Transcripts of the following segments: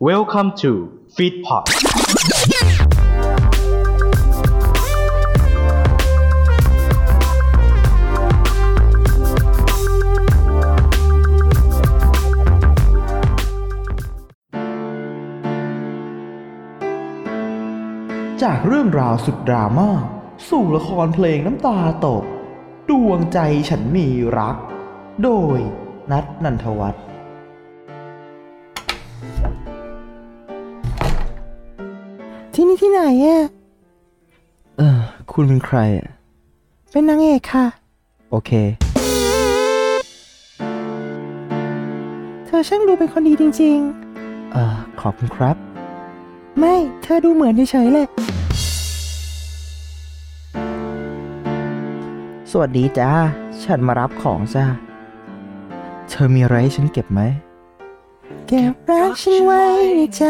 Welcome to Feedpot จากเรื่องราวสุดดราม่าสู่ละครเพลงน้ำตาตก ดวงใจฉันมีรัก โดยนัทนันทวัฒน์ ที่นี่ที่ไหนอะเออ คุณเป็นใครอะเป็นนางเอกค่ะ โอเค เธอช่างดูเป็นคนดีจริง เออขอบคุณครับ ๆ ไม่ เธอดูเหมือนเฉยๆเลยสวัสดีจ้า ฉันมารับของจ้า เธอมีอะไรให้ฉันเก็บไหม เก็บรักฉันไว้ในใจ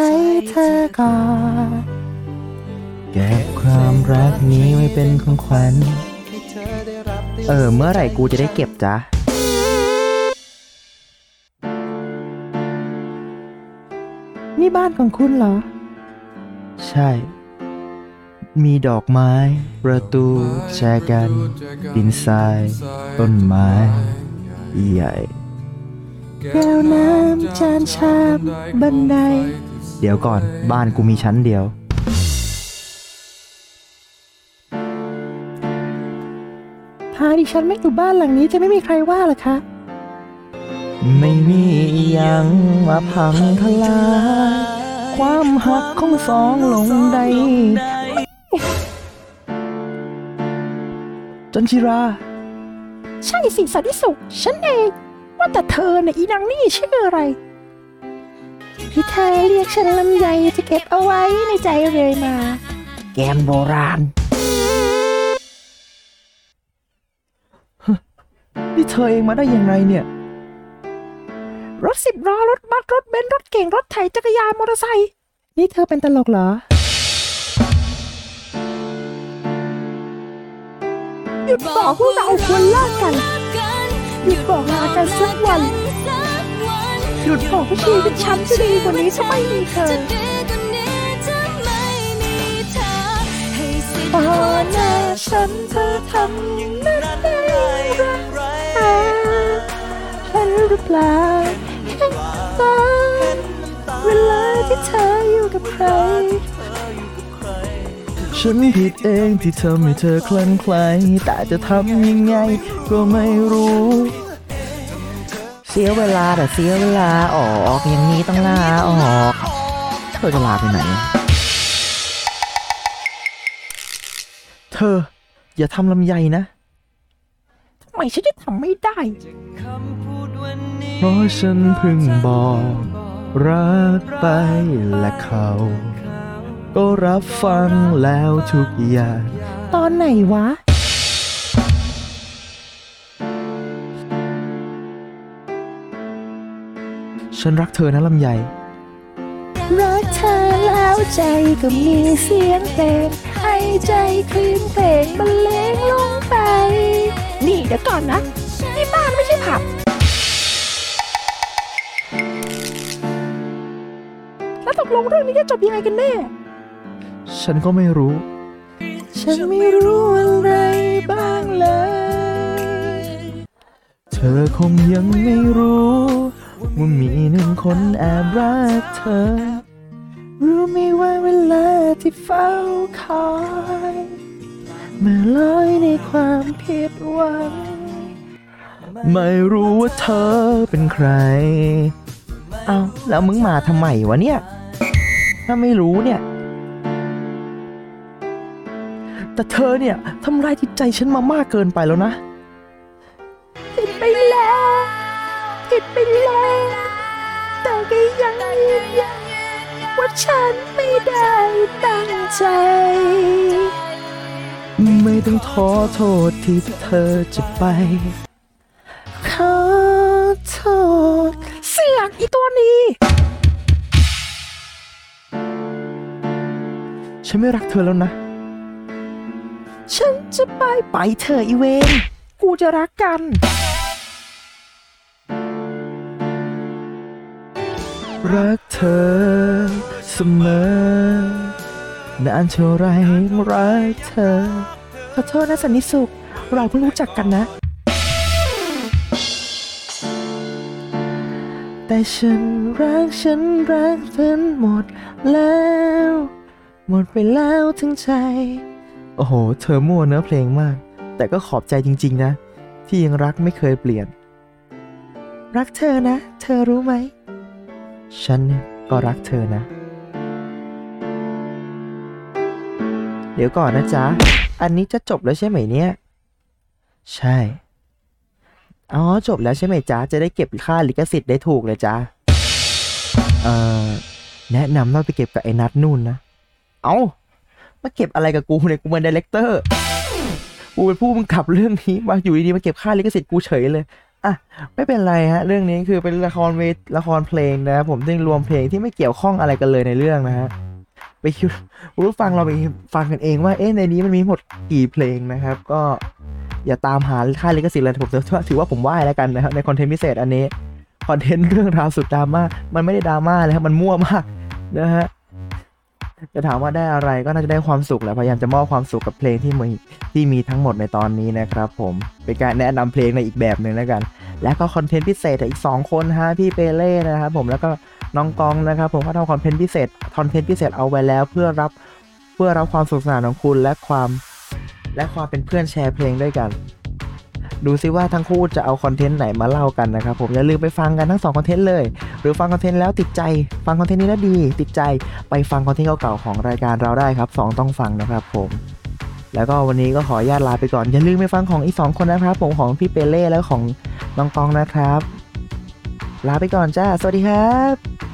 เธอก่อน เก็บความรักนี้ไว้เป็นของขวัญ เออ เมื่อไหร่กูจะได้เก็บจ้านี่บ้านของคุณเหรอ ใช่ มีดอกไม้ ประตูแจกัน ดินทราย ต้นไม้ ใหญ่ แก้วน้ำจานชามบันได เดี๋ยวก่อนบ้านกูมีชั้นเดียวาดิฉันไม่อยู่บ้านหลังนี้จะไม่มีใครว่าเหรอคะ ไม่มีอยังมาพังทลาย ความหักของสองลงใด จันชิรา ใช่สิสันติสุข ฉันเอง ว่าแต่เธอน่ะอีนางนี่ชื่ออะไร ที่เธอเรียกฉันลำไยจะเก็บเอาไว้ในใจเรื่อยมา แกมโบราณ นี่เธอเองมาได้ยังไงเนี่ย รถสิบล้อรถบัสรถเบนซ์รถเก่งรถไถจักรยานมอเตอร์ไซค์นี่เธอเป็นตลกเหรอ หยุดบอกพวกเราควรเลิกกัน หยุดบอกลากันสักวัน หยุดบอกว่าชีวิตฉันจะดีกว่านี้ถ้าไม่มีเธอตอหน้าฉันเธอทำอย่างนั้นได้หรือเปล่าเห็นหรือเปล่าเห็นตอนเวลาที่เธออยู่กับใคร ฉันผิดเองที่ทำให้เธอคลั่งไคล้แต่จะทำยังไงก็ไม่รู้ เสียเวลาแต่เสียเวลาออกอย่างนี้ต้องลาออกเธอจะลาไปไหน เธอ อย่าทำลำไยนะทำไมฉันจะทำไม่ได้ เพราะฉันเพิ่งบอก รักไปและเขา ก็รับฟังแล้วทุกอย่างตอนไหนวะ ฉันรักเธอนะลำไยรักเธอแล้วใจก็มีเสียงเพลงให้ใจคลื่นเพลงบรรเลงลงไป นี่เดี๋ยวก่อนนะ นี่บ้านไม่ใช่ผับ แล้วตกลงเรื่องนี้จะจบยังไงกันแน่ ฉันก็ไม่รู้ ฉันไม่รู้อะไรบ้างเลย เธอคงยังไม่รู้ว่ามีหนึ่งคนแอบรักเธอ รู้ไหมว่าเวลาที่เฝ้าคอยเมื่อลอยในความผิดหวัง ไม่รู้ว่าเธอเป็นใคร เอาแล้วมึงมาทำไมวะเนี่ย ถ้าไม่รู้เนี่ย แต่เธอเนี่ยทำร้ายจิตใจฉันมามากเกินไปแล้วนะ ผิดไปแล้ว ผิดไปแล้ว แต่ก็ยังยืนยันว่าฉันไม่ได้ตั้งใจ ไม่ต้องท้อโทษที่เธอจะไป อกอีตัวนี้ ฉันไม่รักเธอแล้วนะ ฉันจะไปไปเธอะอีเวน กูจะรักกัน รักเธอเสมอนานเท่าไรรักเธอ ขอโทษนะสันนิสุข เราเพิ่งรู้จักกันนะ แต่ฉันรักฉันรักเธอหมดแล้ว หมดไปแล้วทั้งใจ โอ้โห เธอมั่วเนื้อเพลงมาก แต่ก็ขอบใจจริง ๆ นะ ที่ยังรักไม่เคยเปลี่ยน รักเธอนะ เธอรู้ไหม ฉันเนี่ยก็รักเธอนะ เดี๋ยวก่อนนะจ๊ะ อันนี้จะจบแล้วใช่ไหมเนี่ย ใช่ อ๋อจบแล้วใช่ไหมจ๊ะ จะได้เก็บค่าลิขสิทธิ์ได้ถูกเลยจ๊ะเอ่อแนะนำว่าไปเก็บกับไอ้นัดนู่นนะ เอ้ามาเก็บอะไรกับกูเนี่ยกูเป็น director กูเป็นผู้กำกับเรื่องนี้มาอยู่ดีๆมาเก็บค่าลิขสิทธิ์กูเฉยเลยอะไม่เป็นไรฮะ เรื่องนี้คือเป็นละครเวทีละครเพลงนะครับผมซึ่งรวมเพลงที่ไม่เกี่ยวข้องอะไรกันเลยในเรื่องนะฮะไปคิดคุณผู้ฟังเราไปฟังกันเองว่าเอ๊ะในนี้มันมีหมดกี่เพลงนะครับ ก็ อย่าตามหาค่าลิขสิทธิ์เลยผมถือว่าผมไหว้แล้วกันนะครับในคอนเทนต์พิเศษอันนี้คอนเทนต์เรื่องราวสุดดราม่ามันไม่ได้ดราม่าเลยครับมันมั่วมากนะฮะจะถามว่าได้อะไรก็น่าจะได้ความสุขแหละพยายามจะมอบความสุขกับเพลงที่มีที่มีทั้งหมดในตอนนี้นะครับผมเป็นการแนะนำเพลงในอีกแบบหนึ่งแล้วกัน แล้วก็คอนเทนต์พิเศษอีก 2 คนฮะพี่เปเล่นะครับผมแล้วก็น้องกองนะครับผมก็ทำคอนเทนต์พิเศษคอนเทนต์พิเศษเอาไว้แล้วเพื่อรับเพื่อรับความสนุกสนานของคุณและความ และความเป็นเพื่อนแชร์เพลงด้วยกัน ดูซิว่าทั้งคู่จะเอา content ไหนมาเล่ากันนะครับผมอย่าลืมไปฟังกันทั้งสอง content เลย หรือฟัง content แล้วติดใจ ฟัง content นี้แล้วดี ติดใจไปฟัง content เก่าๆของรายการเราได้ครับ 2 ต้องฟังนะครับผมแล้วก็วันนี้ก็ขออนุญาตลาไปก่อน อย่าลืมไปฟังของอีก 2 คนนะครับ ผมของพี่เปเล่แล้วของน้องกองนะครับ ลาไปก่อนจ้า สวัสดีครับ